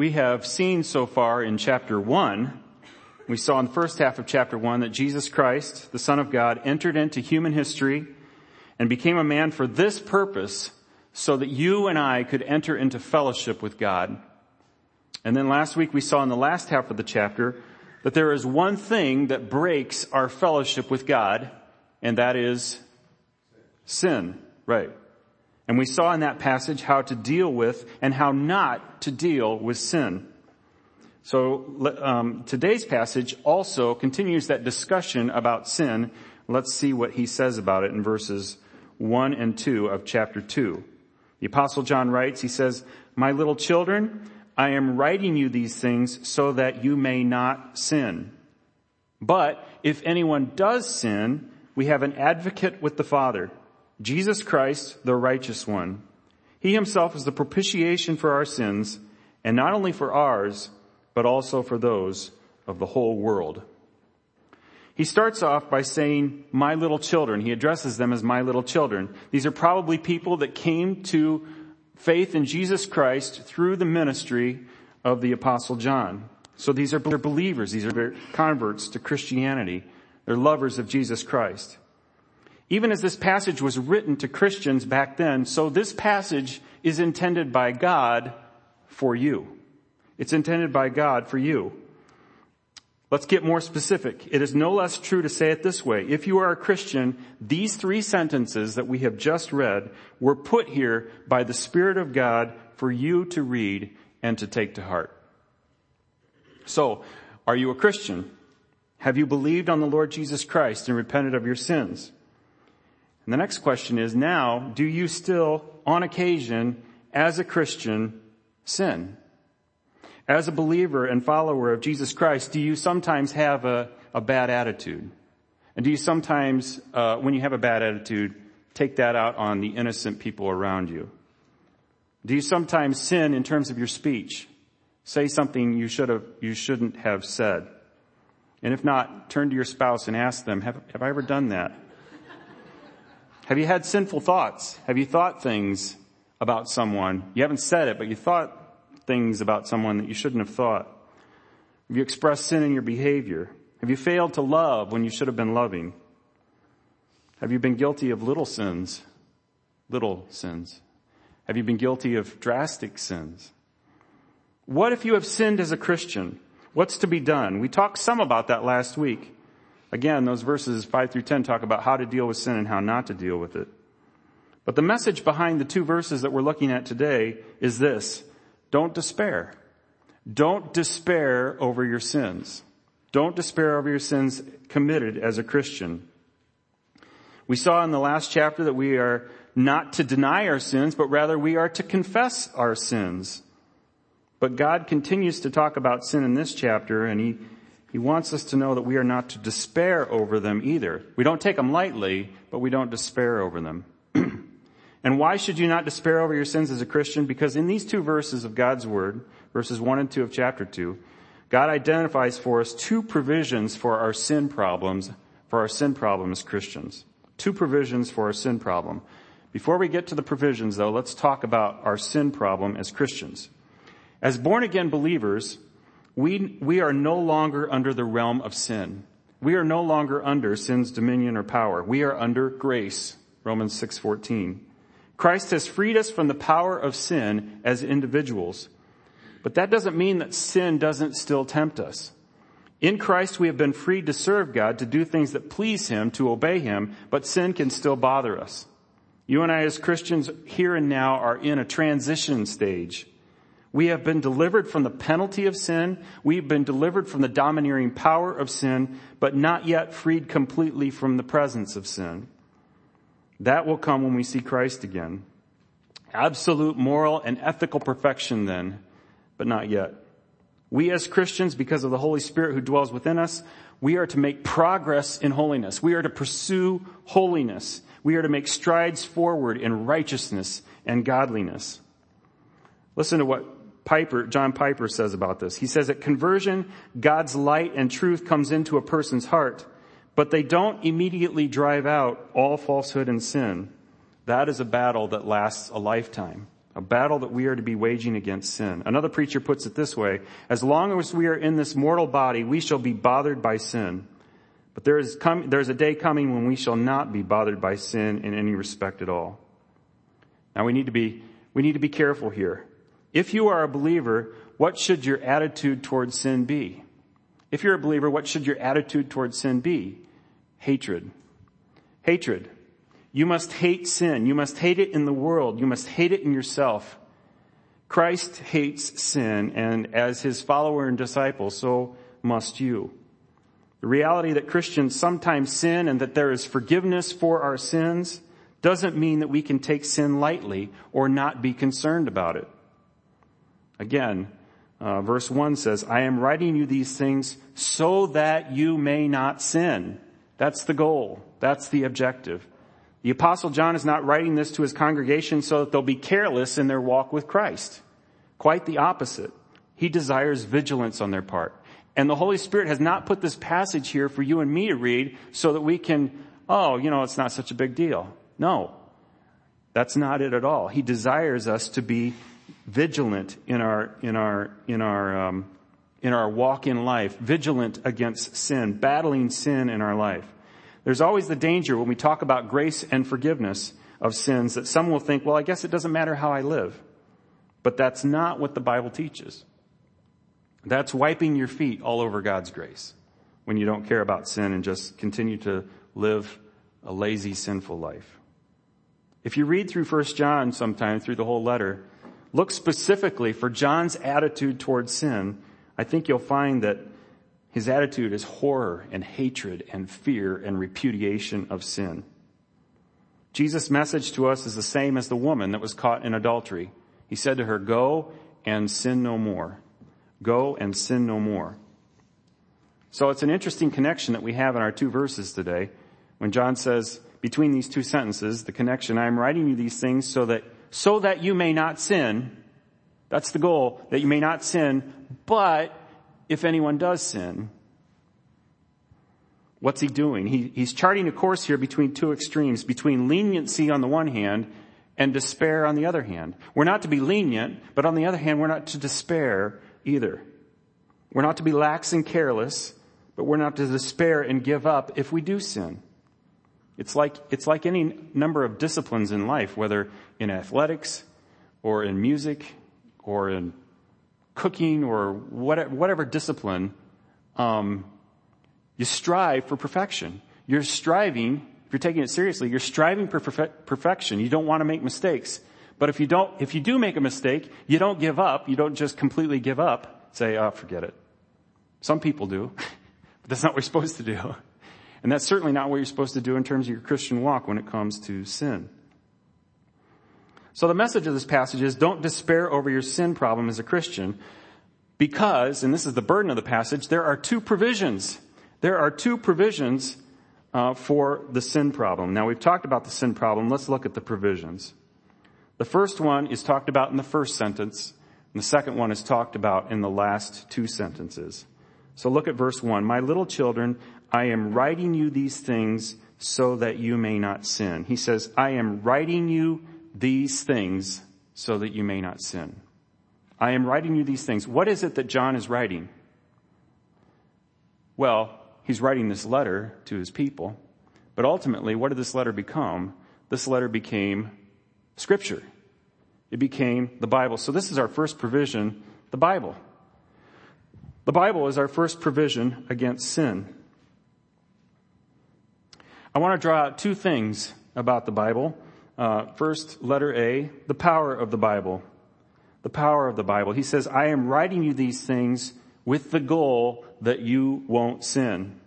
We have seen so far in chapter one, we saw in the first half of chapter one that Jesus Christ, the Son of God, entered into human history and became a man for this purpose so that you and I could enter into fellowship with God. And then last week we saw in the last half of the chapter that there is one thing that breaks our fellowship with God, and that is sin. Right. And we saw in that passage how to deal with and how not to deal with sin. So um, today's passage also continues that discussion about sin. Let's see what he says about it in verses 1 and 2 of chapter 2. The apostle John writes, he says, My little children, I am writing you these things so that you may not sin. But if anyone does sin, we have an advocate with the Father, Jesus Christ, the righteous one. He himself is the propitiation for our sins, and not only for ours, but also for those of the whole world. He starts off by saying, my little children. He addresses them as my little children. These are probably people that came to faith in Jesus Christ through the ministry of the apostle John. So these are believers. These are converts to Christianity. They're lovers of Jesus Christ. Even as this passage was written to Christians back then, so this passage is intended by God for you. It's intended by God for you. Let's get more specific. It is no less true to say it this way. If you are a Christian, these three sentences that we have just read were put here by the Spirit of God for you to read and to take to heart. So, are you a Christian? Have you believed on the Lord Jesus Christ and repented of your sins? And the next question is now, do you still, on occasion, as a Christian, sin? As a believer and follower of Jesus Christ, do you sometimes have a, a bad attitude? And do you sometimes, uh, when you have a bad attitude, take that out on the innocent people around you? Do you sometimes sin in terms of your speech? Say something you should have, you shouldn't have said. And if not, turn to your spouse and ask them, have, have I ever done that? Have you had sinful thoughts? Have you thought things about someone? You haven't said it, but you thought things about someone that you shouldn't have thought? Have you expressed sin in your behavior? Have you failed to love when you should have been loving? Have you been guilty of little sins? Little sins. Have you been guilty of drastic sins? What if you have sinned as a Christian? What's to be done? We talked some about that last week. Again, those verses 5 through 10 talk about how to deal with sin and how not to deal with it. But the message behind the two verses that we're looking at today is this. Don't despair. Don't despair over your sins. Don't despair over your sins committed as a Christian. We saw in the last chapter that we are not to deny our sins, but rather we are to confess our sins. But God continues to talk about sin in this chapter and he, he wants us to know that we are not to despair over them either. We don't take them lightly, but we don't despair over them. And why should you not despair over your sins as a Christian? Because in these two verses of God's Word, verses 1 and 2 of chapter 2, God identifies for us two provisions for our sin problems, for our sin problem as Christians. Two provisions for our sin problem. Before we get to the provisions though, let's talk about our sin problem as Christians. As born again believers, we, we are no longer under the realm of sin. We are no longer under sin's dominion or power. We are under grace. Romans 6:14. Christ has freed us from the power of sin as individuals. But that doesn't mean that sin doesn't still tempt us. In Christ we have been freed to serve God, to do things that please Him, to obey Him, but sin can still bother us. You and I as Christians here and now are in a transition stage. We have been delivered from the penalty of sin. We've been delivered from the domineering power of sin, but not yet freed completely from the presence of sin. That will come when we see Christ again. Absolute moral and ethical perfection then, but not yet. We as Christians, because of the Holy Spirit who dwells within us, we are to make progress in holiness. We are to pursue holiness. We are to make strides forward in righteousness and godliness. Listen to what Piper, John Piper says about this. He says at conversion, God's light and truth comes into a person's heart but they don't immediately drive out all falsehood and sin. That is a battle that lasts a lifetime. A battle that we are to be waging against sin. Another preacher puts it this way, as long as we are in this mortal body, we shall be bothered by sin. But there is, there is a day coming when we shall not be bothered by sin in any respect at all. Now we need to be, we need to be careful here. If you are a believer, what should your attitude towards sin be? If you're a believer, what should your attitude towards sin be? Hatred. Hatred. You must hate sin. You must hate it in the world. You must hate it in yourself. Christ hates sin and as his follower and disciple, so must you. The reality that Christians sometimes sin and that there is forgiveness for our sins doesn't mean that we can take sin lightly or not be concerned about it. Again, uh, verse 1 says, I am writing you these things so that you may not sin. That's the goal. That's the objective. The apostle John is not writing this to his congregation so that they'll be careless in their walk with Christ. Quite the opposite. He desires vigilance on their part. And the Holy Spirit has not put this passage here for you and me to read so that we can, oh, you know, it's not such a big deal. No. That's not it at all. He desires us to be vigilant in our, in our, in our, um, in our walk in life, vigilant against sin, battling sin in our life. There's always the danger when we talk about grace and forgiveness of sins that some will think, well, I guess it doesn't matter how I live. But that's not what the Bible teaches. That's wiping your feet all over God's grace when you don't care about sin and just continue to live a lazy, sinful life. If you read through 1 John sometime through the whole letter, look specifically for John's attitude towards sin. I think you'll find that his attitude is horror and hatred and fear and repudiation of sin. Jesus' message to us is the same as the woman that was caught in adultery. He said to her, go and sin no more. Go and sin no more. So it's an interesting connection that we have in our two verses today. When John says, between these two sentences, the connection, I am writing you these things so that, so that you may not sin. That's the goal, that you may not sin, but if anyone does sin. What's he doing? He, he's charting a course here between two extremes, between leniency on the one hand and despair on the other hand. We're not to be lenient, but on the other hand, we're not to despair either. We're not to be lax and careless, but we're not to despair and give up if we do sin. It's like, it's like any number of disciplines in life, whether in athletics or in music or in cooking or whatever, whatever discipline, um, you strive for perfection. You're striving, if you're taking it seriously, you're striving for perfe- perfection. You don't want to make mistakes. But if you don't, if you do make a mistake, you don't give up. You don't just completely give up. Say, oh, forget it. Some people do, but that's not what you're supposed to do. And that's certainly not what you're supposed to do in terms of your Christian walk when it comes to sin. So the message of this passage is don't despair over your sin problem as a Christian because, and this is the burden of the passage, there are two provisions. There are two provisions uh, for the sin problem. Now we've talked about the sin problem. Let's look at the provisions. The first one is talked about in the first sentence, and the second one is talked about in the last two sentences. So look at verse one. My little children, I am writing you these things so that you may not sin. He says, I am writing you these things so that you may not sin. I am writing you these things. What is it that John is writing? Well, he's writing this letter to his people, but ultimately, what did this letter become? This letter became scripture. It became the Bible. So this is our first provision, the Bible. The Bible is our first provision against sin. I want to draw out two things about the Bible uh, first, letter A, the power of the Bible. The power of the Bible. He says, I am writing you these things with the goal that you won't sin.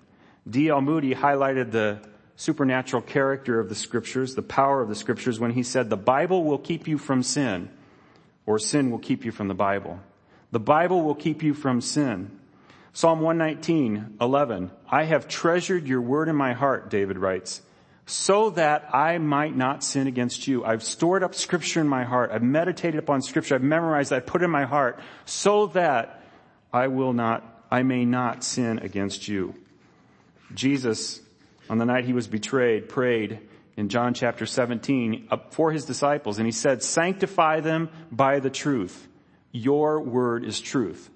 D.L. Moody highlighted the supernatural character of the scriptures, the power of the scriptures when he said, the Bible will keep you from sin, or sin will keep you from the Bible. The Bible will keep you from sin. Psalm 119, 11. I have treasured your word in my heart, David writes so that I might not sin against you. I've stored up scripture in my heart. I've meditated upon scripture. I've memorized it. I put it in my heart so that I will not, I may not sin against you. Jesus, on the night he was betrayed, prayed in John chapter 17 for his disciples and he said, sanctify them by the truth. Your word is truth.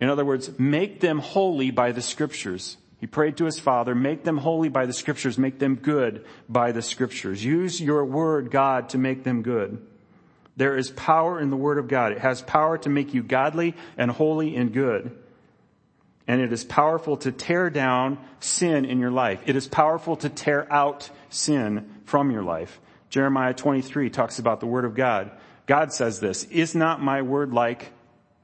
In other words, make them holy by the scriptures. He prayed to his father, make them holy by the scriptures, make them good by the scriptures. Use your word, God, to make them good. There is power in the word of God. It has power to make you godly and holy and good. And it is powerful to tear down sin in your life. It is powerful to tear out sin from your life. Jeremiah 23 talks about the word of God. God says this, is not my word like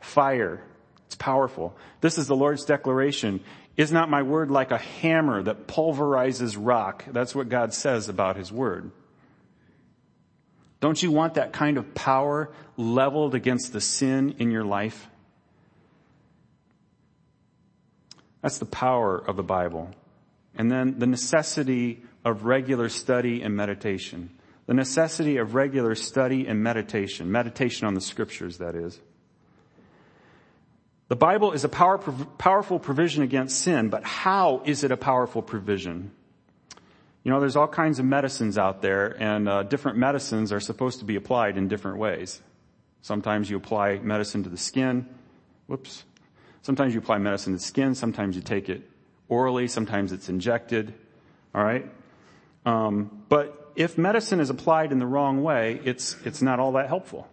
fire? It's powerful. This is the Lord's declaration. Is not my word like a hammer that pulverizes rock? That's what God says about his word. Don't you want that kind of power leveled against the sin in your life? That's the power of the Bible. And then the necessity of regular study and meditation. The necessity of regular study and meditation. Meditation on the scriptures, that is. The Bible is a power, powerful provision against sin, but how is it a powerful provision? You know, there's all kinds of medicines out there, and uh, different medicines are supposed to be applied in different ways. Sometimes you apply medicine to the skin. Whoops. Sometimes you apply medicine to the skin. Sometimes you take it orally. Sometimes it's injected. All right. Um, but if medicine is applied in the wrong way, it's it's not all that helpful.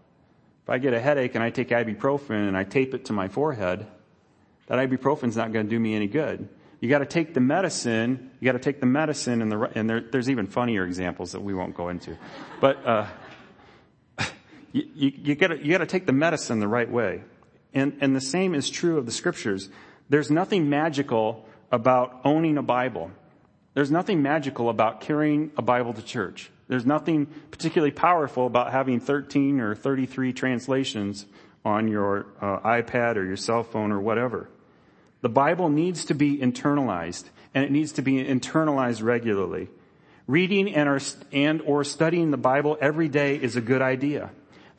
If I get a headache and I take ibuprofen and I tape it to my forehead, that ibuprofen is not going to do me any good. You got to take the medicine. You got to take the medicine, and the and there, there's even funnier examples that we won't go into, but uh, you, you, you got to you got to take the medicine the right way, and and the same is true of the scriptures. There's nothing magical about owning a Bible. There's nothing magical about carrying a Bible to church. There's nothing particularly powerful about having 13 or 33 translations on your uh, iPad or your cell phone or whatever. The Bible needs to be internalized and it needs to be internalized regularly. Reading and or, and or studying the Bible every day is a good idea.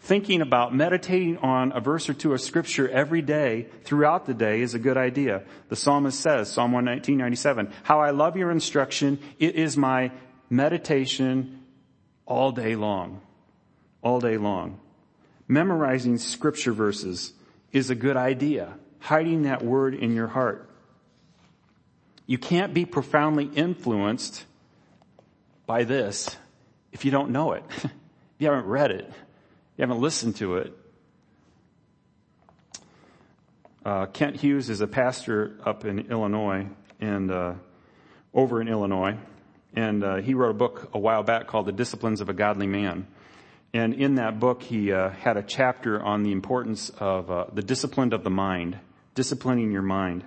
Thinking about meditating on a verse or two of scripture every day throughout the day is a good idea. The psalmist says, Psalm 119, how I love your instruction. It is my meditation all day long. All day long. Memorizing scripture verses is a good idea. Hiding that word in your heart. You can't be profoundly influenced by this if you don't know it. if you haven't read it. You haven't listened to it. Uh, Kent Hughes is a pastor up in Illinois and uh, over in Illinois, and uh, he wrote a book a while back called The Disciplines of a Godly Man. And in that book, he uh, had a chapter on the importance of uh, the discipline of the mind, disciplining your mind.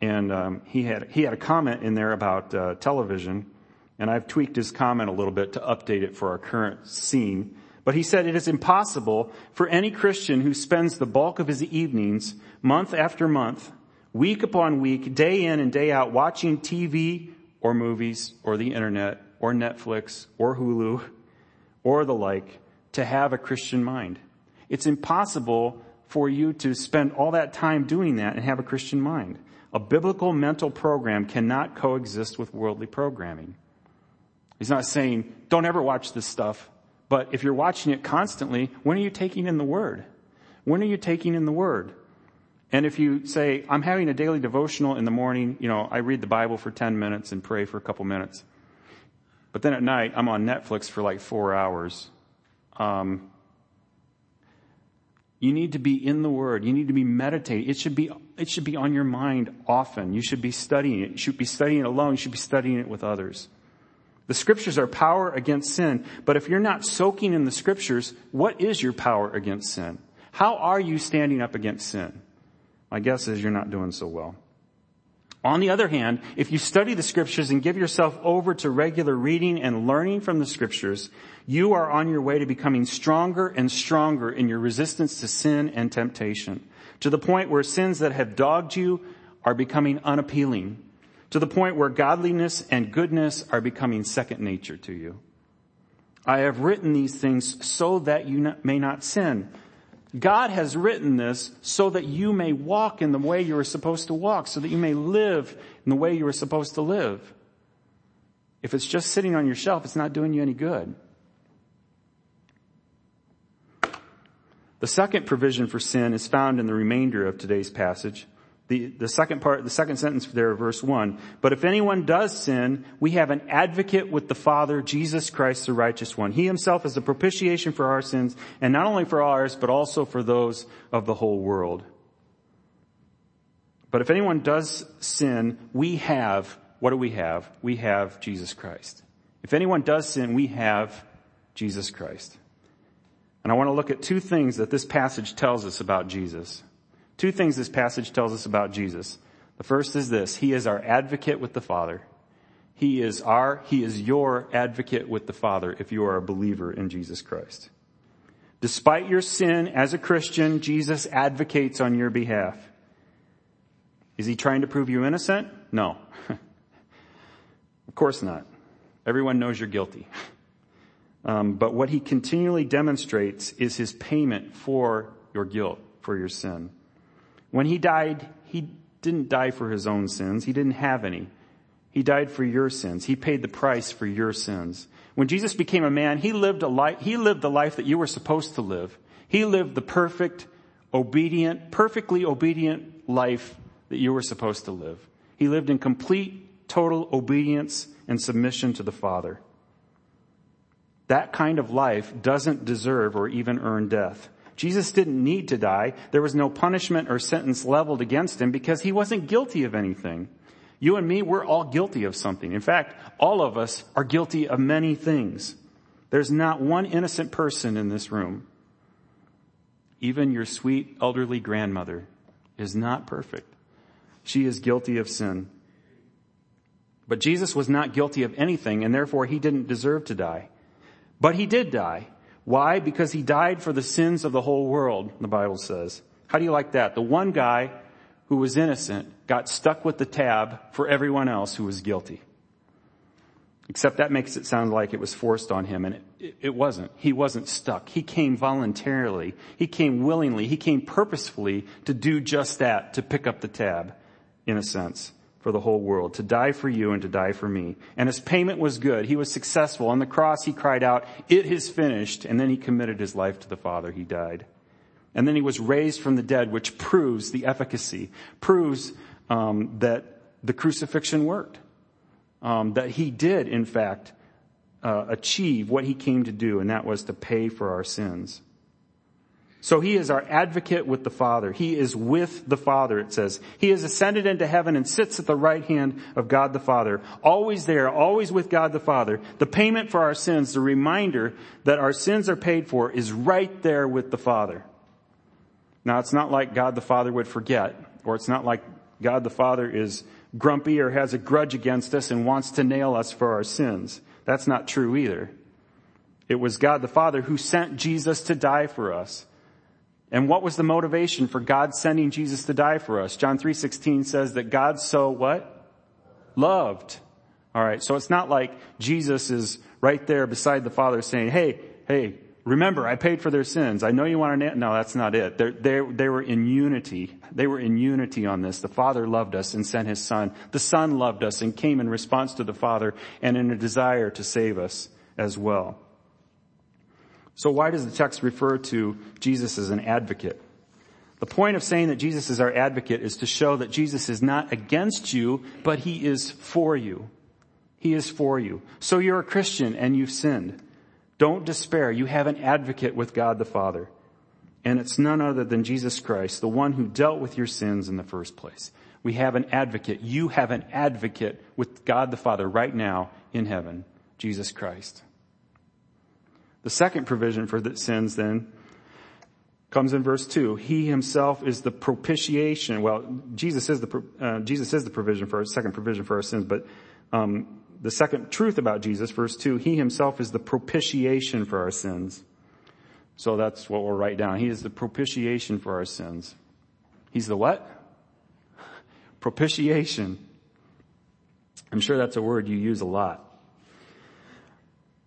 And um, he had he had a comment in there about uh, television, and I've tweaked his comment a little bit to update it for our current scene. But he said it is impossible for any Christian who spends the bulk of his evenings, month after month, week upon week, day in and day out, watching TV or movies or the internet or Netflix or Hulu or the like to have a Christian mind. It's impossible for you to spend all that time doing that and have a Christian mind. A biblical mental program cannot coexist with worldly programming. He's not saying, don't ever watch this stuff, but if you're watching it constantly, when are you taking in the Word? When are you taking in the Word? And if you say, I'm having a daily devotional in the morning, you know, I read the Bible for 10 minutes and pray for a couple minutes. But then at night, I'm on Netflix for like four hours. Um, you need to be in the Word. You need to be meditating. It should be, it should be on your mind often. You should be studying it. You should be studying it alone. You should be studying it with others. The scriptures are power against sin, but if you're not soaking in the scriptures, what is your power against sin? How are you standing up against sin? My guess is you're not doing so well. On the other hand, if you study the scriptures and give yourself over to regular reading and learning from the scriptures, you are on your way to becoming stronger and stronger in your resistance to sin and temptation, to the point where sins that have dogged you are becoming unappealing, to the point where godliness and goodness are becoming second nature to you. I have written these things so that you may not sin. God has written this so that you may walk in the way you are supposed to walk, so that you may live in the way you are supposed to live. If it's just sitting on your shelf, it's not doing you any good. The second provision for sin is found in the remainder of today's passage. The, the second part, the second sentence there, verse one. But if anyone does sin, we have an advocate with the Father, Jesus Christ, the righteous one. He himself is the propitiation for our sins, and not only for ours, but also for those of the whole world. But if anyone does sin, we have, what do we have? We have Jesus Christ. If anyone does sin, we have Jesus Christ. And I want to look at two things that this passage tells us about Jesus. Two things this passage tells us about Jesus. The first is this. He is our advocate with the Father. He is our, He is your advocate with the Father if you are a believer in Jesus Christ. Despite your sin as a Christian, Jesus advocates on your behalf. Is He trying to prove you innocent? No. of course not. Everyone knows you're guilty. Um, but what he continually demonstrates is his payment for your guilt, for your sin. When he died, he didn't die for his own sins. He didn't have any. He died for your sins. He paid the price for your sins. When Jesus became a man, he lived a life, he lived the life that you were supposed to live. He lived the perfect, obedient, perfectly obedient life that you were supposed to live. He lived in complete, total obedience and submission to the Father. That kind of life doesn't deserve or even earn death. Jesus didn't need to die. There was no punishment or sentence leveled against him because he wasn't guilty of anything. You and me, we're all guilty of something. In fact, all of us are guilty of many things. There's not one innocent person in this room. Even your sweet elderly grandmother is not perfect. She is guilty of sin. But Jesus was not guilty of anything and therefore he didn't deserve to die. But he did die. Why? Because he died for the sins of the whole world, the Bible says. How do you like that? The one guy who was innocent got stuck with the tab for everyone else who was guilty. Except that makes it sound like it was forced on him and it, it, wasn't. He wasn't stuck. He came voluntarily. He came willingly. He came purposefully to do just that, to pick up the tab, in a sense for the whole world, to die for you and to die for me. And his payment was good. He was successful. On the cross, he cried out, it is finished. And then he committed his life to the Father. He died. And then he was raised from the dead, which proves the efficacy, proves um, that the crucifixion worked. Um, that he did, in fact, uh, achieve what he came to do, and that was to pay for our sins. So he is our advocate with the Father. He is with the Father, it says. He has ascended into heaven and sits at the right hand of God the Father. Always there, always with God the Father. The payment for our sins, the reminder that our sins are paid for is right there with the Father. Now it's not like God the Father would forget, or it's not like God the Father is grumpy or has a grudge against us and wants to nail us for our sins. That's not true either. It was God the Father who sent Jesus to die for us. And what was the motivation for God sending Jesus to die for us? John 3:16 says that God so what? Loved. All right. So it's not like Jesus is right there beside the Father saying, "Hey, hey, remember I paid for their sins. I know you want to No, that's not it. They're, they're, they were in unity. They were in unity on this. The Father loved us and sent His Son. The Son loved us and came in response to the Father and in a desire to save us as well. So why does the text refer to Jesus as an advocate? The point of saying that Jesus is our advocate is to show that Jesus is not against you, but he is for you. He is for you. So you're a Christian and you've sinned. Don't despair. You have an advocate with God the Father. And it's none other than Jesus Christ, the one who dealt with your sins in the first place. We have an advocate. You have an advocate with God the Father right now in heaven, Jesus Christ. The second provision for the sins then comes in verse two. He himself is the propitiation. Well, Jesus is the uh, Jesus is the provision for our second provision for our sins, but um, the second truth about Jesus, verse two, he himself is the propitiation for our sins. So that's what we'll write down. He is the propitiation for our sins. He's the what? Propitiation. I'm sure that's a word you use a lot.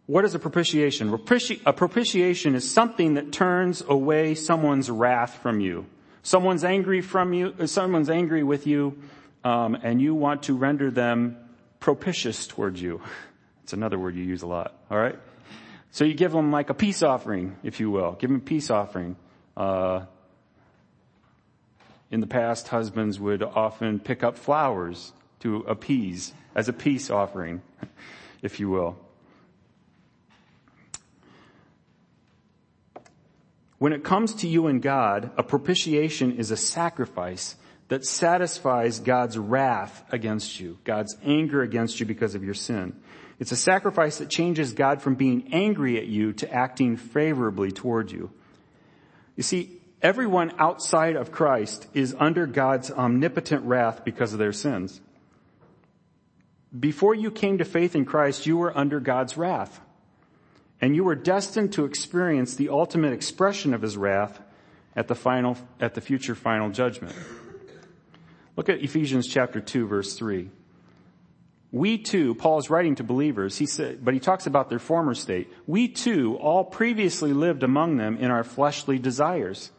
What is a propitiation? A propitiation is something that turns away someone's wrath from you. Someone's angry from you, someone's angry with you, um, and you want to render them propitious towards you. It's another word you use a lot. All right. So you give them like a peace offering, if you will. Give them a peace offering. Uh, in the past, husbands would often pick up flowers to appease as a peace offering, if you will. When it comes to you and God, a propitiation is a sacrifice that satisfies God's wrath against you, God's anger against you because of your sin. It's a sacrifice that changes God from being angry at you to acting favorably toward you. You see, everyone outside of Christ is under God's omnipotent wrath because of their sins. Before you came to faith in Christ, you were under God's wrath. And you were destined to experience the ultimate expression of his wrath at the final, at the future final judgment. Look at Ephesians chapter 2 verse 3. We too, Paul is writing to believers, he said, but he talks about their former state. We too all previously lived among them in our fleshly desires,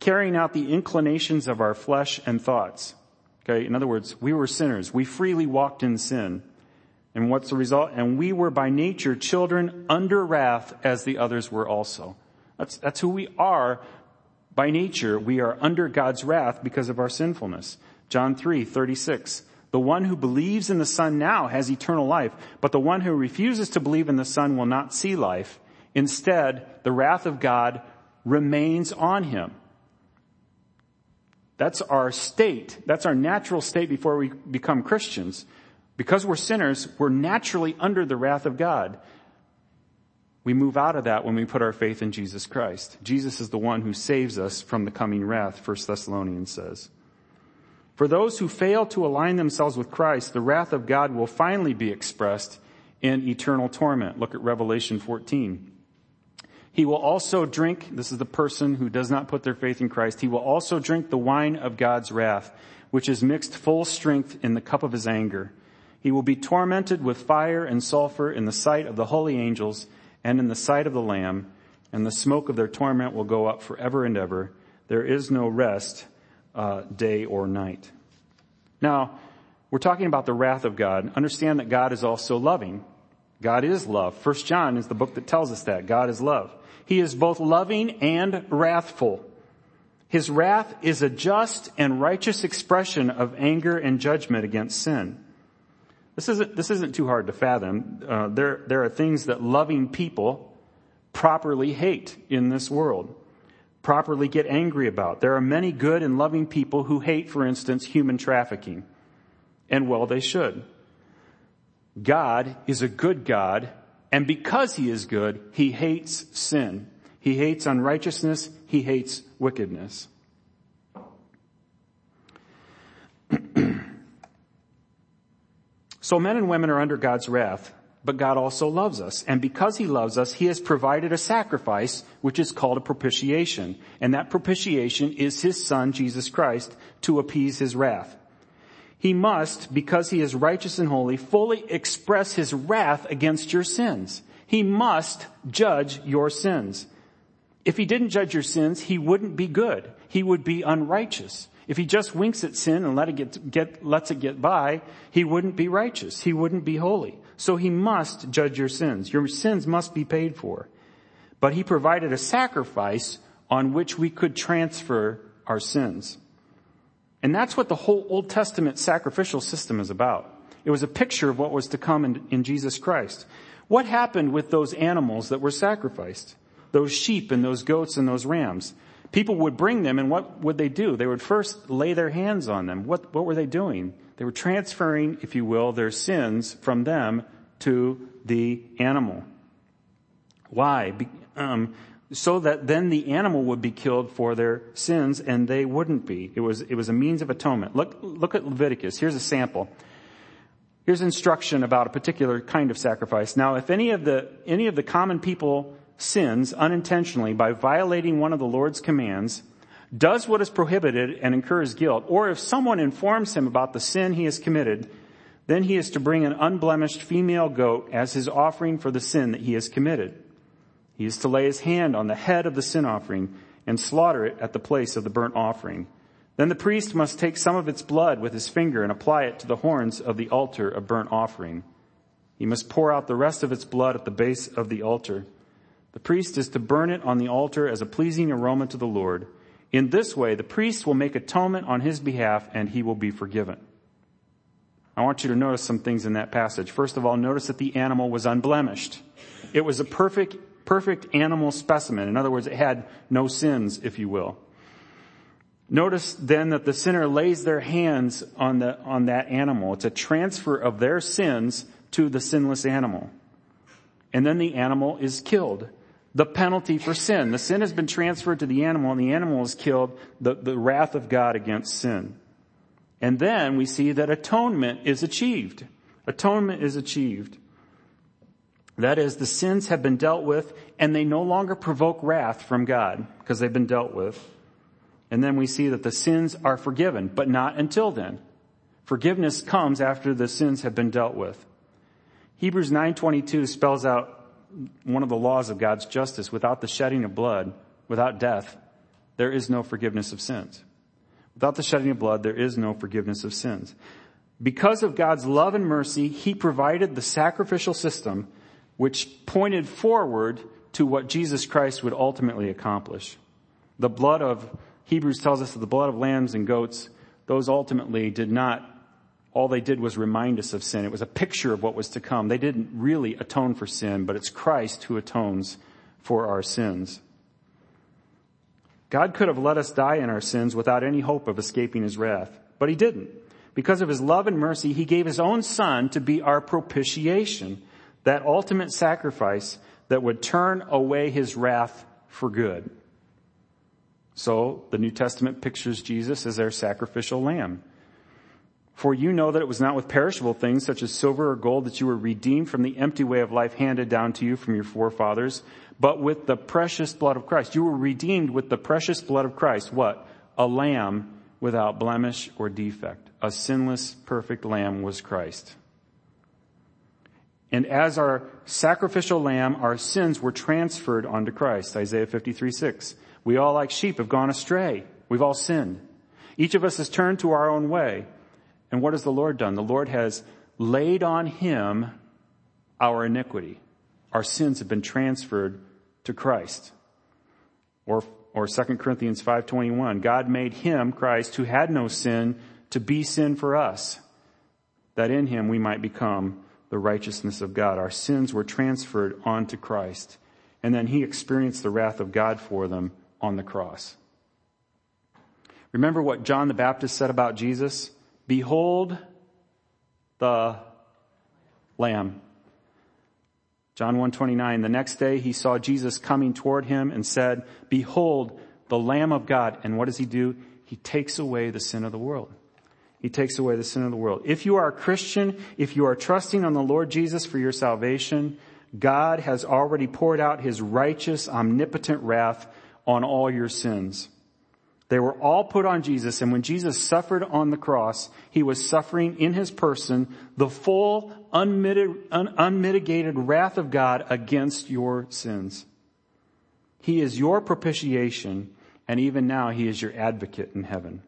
carrying out the inclinations of our flesh and thoughts. Okay, in other words, we were sinners. We freely walked in sin. And what's the result? And we were by nature children under wrath as the others were also. That's, that's who we are by nature. We are under God's wrath because of our sinfulness. John 3, 36. The one who believes in the Son now has eternal life, but the one who refuses to believe in the Son will not see life. Instead, the wrath of God remains on him. That's our state. That's our natural state before we become Christians. Because we're sinners, we're naturally under the wrath of God. We move out of that when we put our faith in Jesus Christ. Jesus is the one who saves us from the coming wrath, 1 Thessalonians says. For those who fail to align themselves with Christ, the wrath of God will finally be expressed in eternal torment. Look at Revelation 14. He will also drink, this is the person who does not put their faith in Christ, he will also drink the wine of God's wrath, which is mixed full strength in the cup of his anger. He will be tormented with fire and sulfur in the sight of the holy angels and in the sight of the Lamb, and the smoke of their torment will go up forever and ever. There is no rest, uh, day or night. Now, we're talking about the wrath of God. Understand that God is also loving. God is love. First John is the book that tells us that. God is love. He is both loving and wrathful. His wrath is a just and righteous expression of anger and judgment against sin. This isn't, this isn't too hard to fathom. Uh, there, there are things that loving people properly hate in this world, properly get angry about. There are many good and loving people who hate, for instance, human trafficking. And well, they should. God is a good God, and because He is good, He hates sin. He hates unrighteousness. He hates wickedness. So men and women are under God's wrath, but God also loves us. And because he loves us, he has provided a sacrifice, which is called a propitiation. And that propitiation is his son, Jesus Christ, to appease his wrath. He must, because he is righteous and holy, fully express his wrath against your sins. He must judge your sins. If he didn't judge your sins, he wouldn't be good. He would be unrighteous. If he just winks at sin and let it get, get, lets it get by, he wouldn't be righteous. He wouldn't be holy. So he must judge your sins. Your sins must be paid for. But he provided a sacrifice on which we could transfer our sins. And that's what the whole Old Testament sacrificial system is about. It was a picture of what was to come in, in Jesus Christ. What happened with those animals that were sacrificed? Those sheep and those goats and those rams people would bring them and what would they do? They would first lay their hands on them. What, what were they doing? They were transferring, if you will, their sins from them to the animal. Why? Be, um, so that then the animal would be killed for their sins and they wouldn't be. It was, it was a means of atonement. Look, look at Leviticus. Here's a sample. Here's instruction about a particular kind of sacrifice. Now, if any of the, any of the common people sins unintentionally by violating one of the Lord's commands, does what is prohibited and incurs guilt, or if someone informs him about the sin he has committed, then he is to bring an unblemished female goat as his offering for the sin that he has committed. He is to lay his hand on the head of the sin offering and slaughter it at the place of the burnt offering. Then the priest must take some of its blood with his finger and apply it to the horns of the altar of burnt offering. He must pour out the rest of its blood at the base of the altar. The priest is to burn it on the altar as a pleasing aroma to the Lord. In this way, the priest will make atonement on his behalf and he will be forgiven. I want you to notice some things in that passage. First of all, notice that the animal was unblemished. It was a perfect, perfect animal specimen. In other words, it had no sins, if you will. Notice then that the sinner lays their hands on the, on that animal. It's a transfer of their sins to the sinless animal. And then the animal is killed. The penalty for sin. The sin has been transferred to the animal and the animal is killed. The, the wrath of God against sin. And then we see that atonement is achieved. Atonement is achieved. That is, the sins have been dealt with and they no longer provoke wrath from God because they've been dealt with. And then we see that the sins are forgiven, but not until then. Forgiveness comes after the sins have been dealt with. Hebrews 9:22 spells out one of the laws of God's justice. Without the shedding of blood, without death, there is no forgiveness of sins. Without the shedding of blood, there is no forgiveness of sins. Because of God's love and mercy, He provided the sacrificial system which pointed forward to what Jesus Christ would ultimately accomplish. The blood of, Hebrews tells us that the blood of lambs and goats, those ultimately did not, all they did was remind us of sin. It was a picture of what was to come. They didn't really atone for sin, but it's Christ who atones for our sins. God could have let us die in our sins without any hope of escaping his wrath, but he didn't. Because of his love and mercy, he gave his own son to be our propitiation, that ultimate sacrifice that would turn away his wrath for good. So the New Testament pictures Jesus as our sacrificial lamb. For you know that it was not with perishable things such as silver or gold that you were redeemed from the empty way of life handed down to you from your forefathers, but with the precious blood of Christ. You were redeemed with the precious blood of Christ. What? A lamb without blemish or defect. A sinless, perfect lamb was Christ. And as our sacrificial lamb, our sins were transferred onto Christ. Isaiah 53, 6. We all like sheep have gone astray. We've all sinned. Each of us has turned to our own way. And what has the Lord done? The Lord has laid on him our iniquity our sins have been transferred to Christ. Or, or 2 Corinthians 5.21, God made him, Christ, who had no sin, to be sin for us, that in him we might become the righteousness of God. Our sins were transferred onto Christ, and then he experienced the wrath of God for them on the cross. Remember what John the Baptist said about Jesus? Behold the Lamb John 129, the next day he saw Jesus coming toward him and said, behold, the Lamb of God. And what does he do? He takes away the sin of the world. He takes away the sin of the world. If you are a Christian, if you are trusting on the Lord Jesus for your salvation, God has already poured out his righteous, omnipotent wrath on all your sins. They were all put on Jesus, and when Jesus suffered on the cross, he was suffering in his person the full, unmitigated wrath of God against your sins. He is your propitiation, and even now he is your advocate in heaven.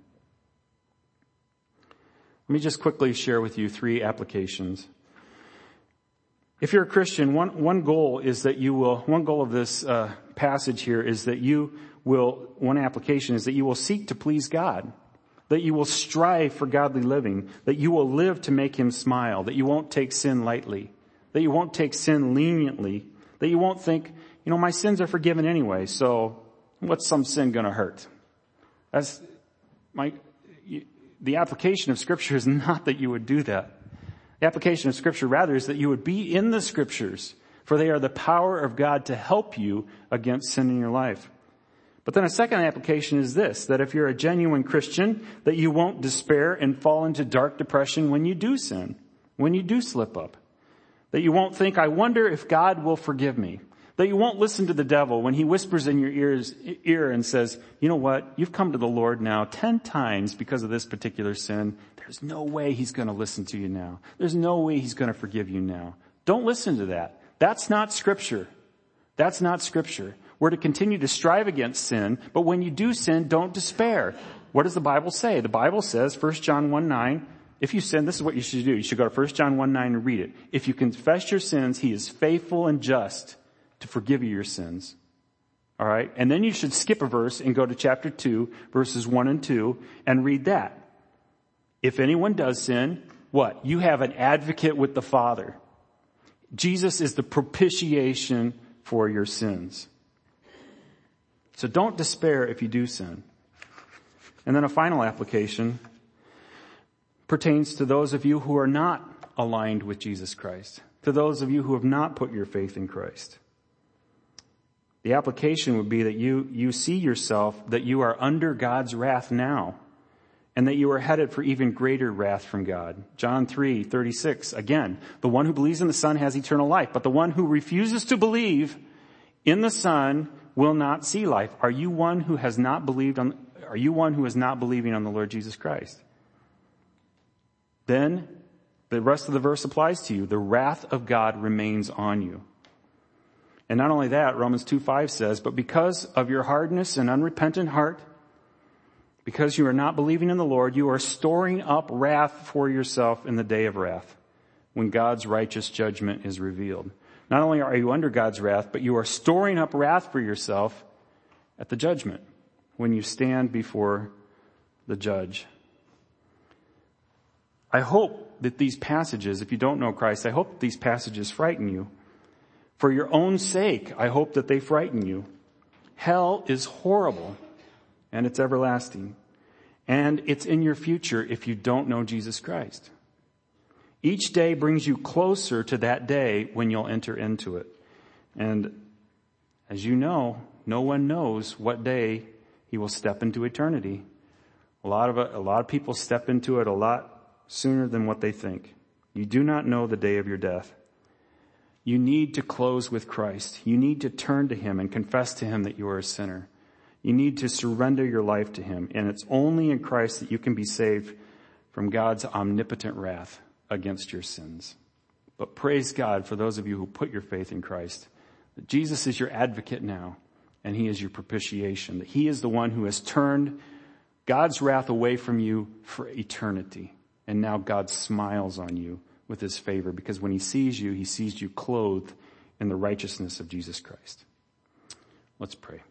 Let me just quickly share with you three applications. If you're a Christian, one, one goal is that you will, one goal of this uh, passage here is that you will, one application is that you will seek to please God. That you will strive for godly living. That you will live to make Him smile. That you won't take sin lightly. That you won't take sin leniently. That you won't think, you know, my sins are forgiven anyway, so what's some sin gonna hurt? That's, my, the application of scripture is not that you would do that. The application of scripture rather is that you would be in the scriptures, for they are the power of God to help you against sin in your life. But then a second application is this, that if you're a genuine Christian, that you won't despair and fall into dark depression when you do sin, when you do slip up. That you won't think, I wonder if God will forgive me. That you won't listen to the devil when he whispers in your ears, ear and says, you know what, you've come to the Lord now ten times because of this particular sin. There's no way he's going to listen to you now. There's no way he's going to forgive you now. Don't listen to that. That's not scripture. That's not scripture. We're to continue to strive against sin, but when you do sin, don't despair. What does the Bible say? The Bible says, 1 John 1 9, if you sin, this is what you should do. You should go to 1 John 1 9 and read it. If you confess your sins, he is faithful and just to forgive you your sins. All right. And then you should skip a verse and go to chapter 2, verses 1 and 2 and read that. If anyone does sin, what? You have an advocate with the Father. Jesus is the propitiation for your sins. So don't despair if you do sin. And then a final application pertains to those of you who are not aligned with Jesus Christ, to those of you who have not put your faith in Christ. The application would be that you, you see yourself that you are under God's wrath now and that you are headed for even greater wrath from God. John 3, 36, again, the one who believes in the Son has eternal life, but the one who refuses to believe in the Son will not see life. Are you one who has not believed on, are you one who is not believing on the Lord Jesus Christ? Then the rest of the verse applies to you. The wrath of God remains on you. And not only that, Romans 2 5 says, but because of your hardness and unrepentant heart, because you are not believing in the Lord, you are storing up wrath for yourself in the day of wrath, when God's righteous judgment is revealed. Not only are you under God's wrath, but you are storing up wrath for yourself at the judgment, when you stand before the judge. I hope that these passages, if you don't know Christ, I hope these passages frighten you. For your own sake, I hope that they frighten you. Hell is horrible and it's everlasting. And it's in your future if you don't know Jesus Christ. Each day brings you closer to that day when you'll enter into it. And as you know, no one knows what day he will step into eternity. A lot of, a lot of people step into it a lot sooner than what they think. You do not know the day of your death. You need to close with Christ. You need to turn to Him and confess to Him that you are a sinner. You need to surrender your life to Him. And it's only in Christ that you can be saved from God's omnipotent wrath against your sins. But praise God for those of you who put your faith in Christ. That Jesus is your advocate now and He is your propitiation. That He is the one who has turned God's wrath away from you for eternity. And now God smiles on you with his favor because when he sees you, he sees you clothed in the righteousness of Jesus Christ. Let's pray.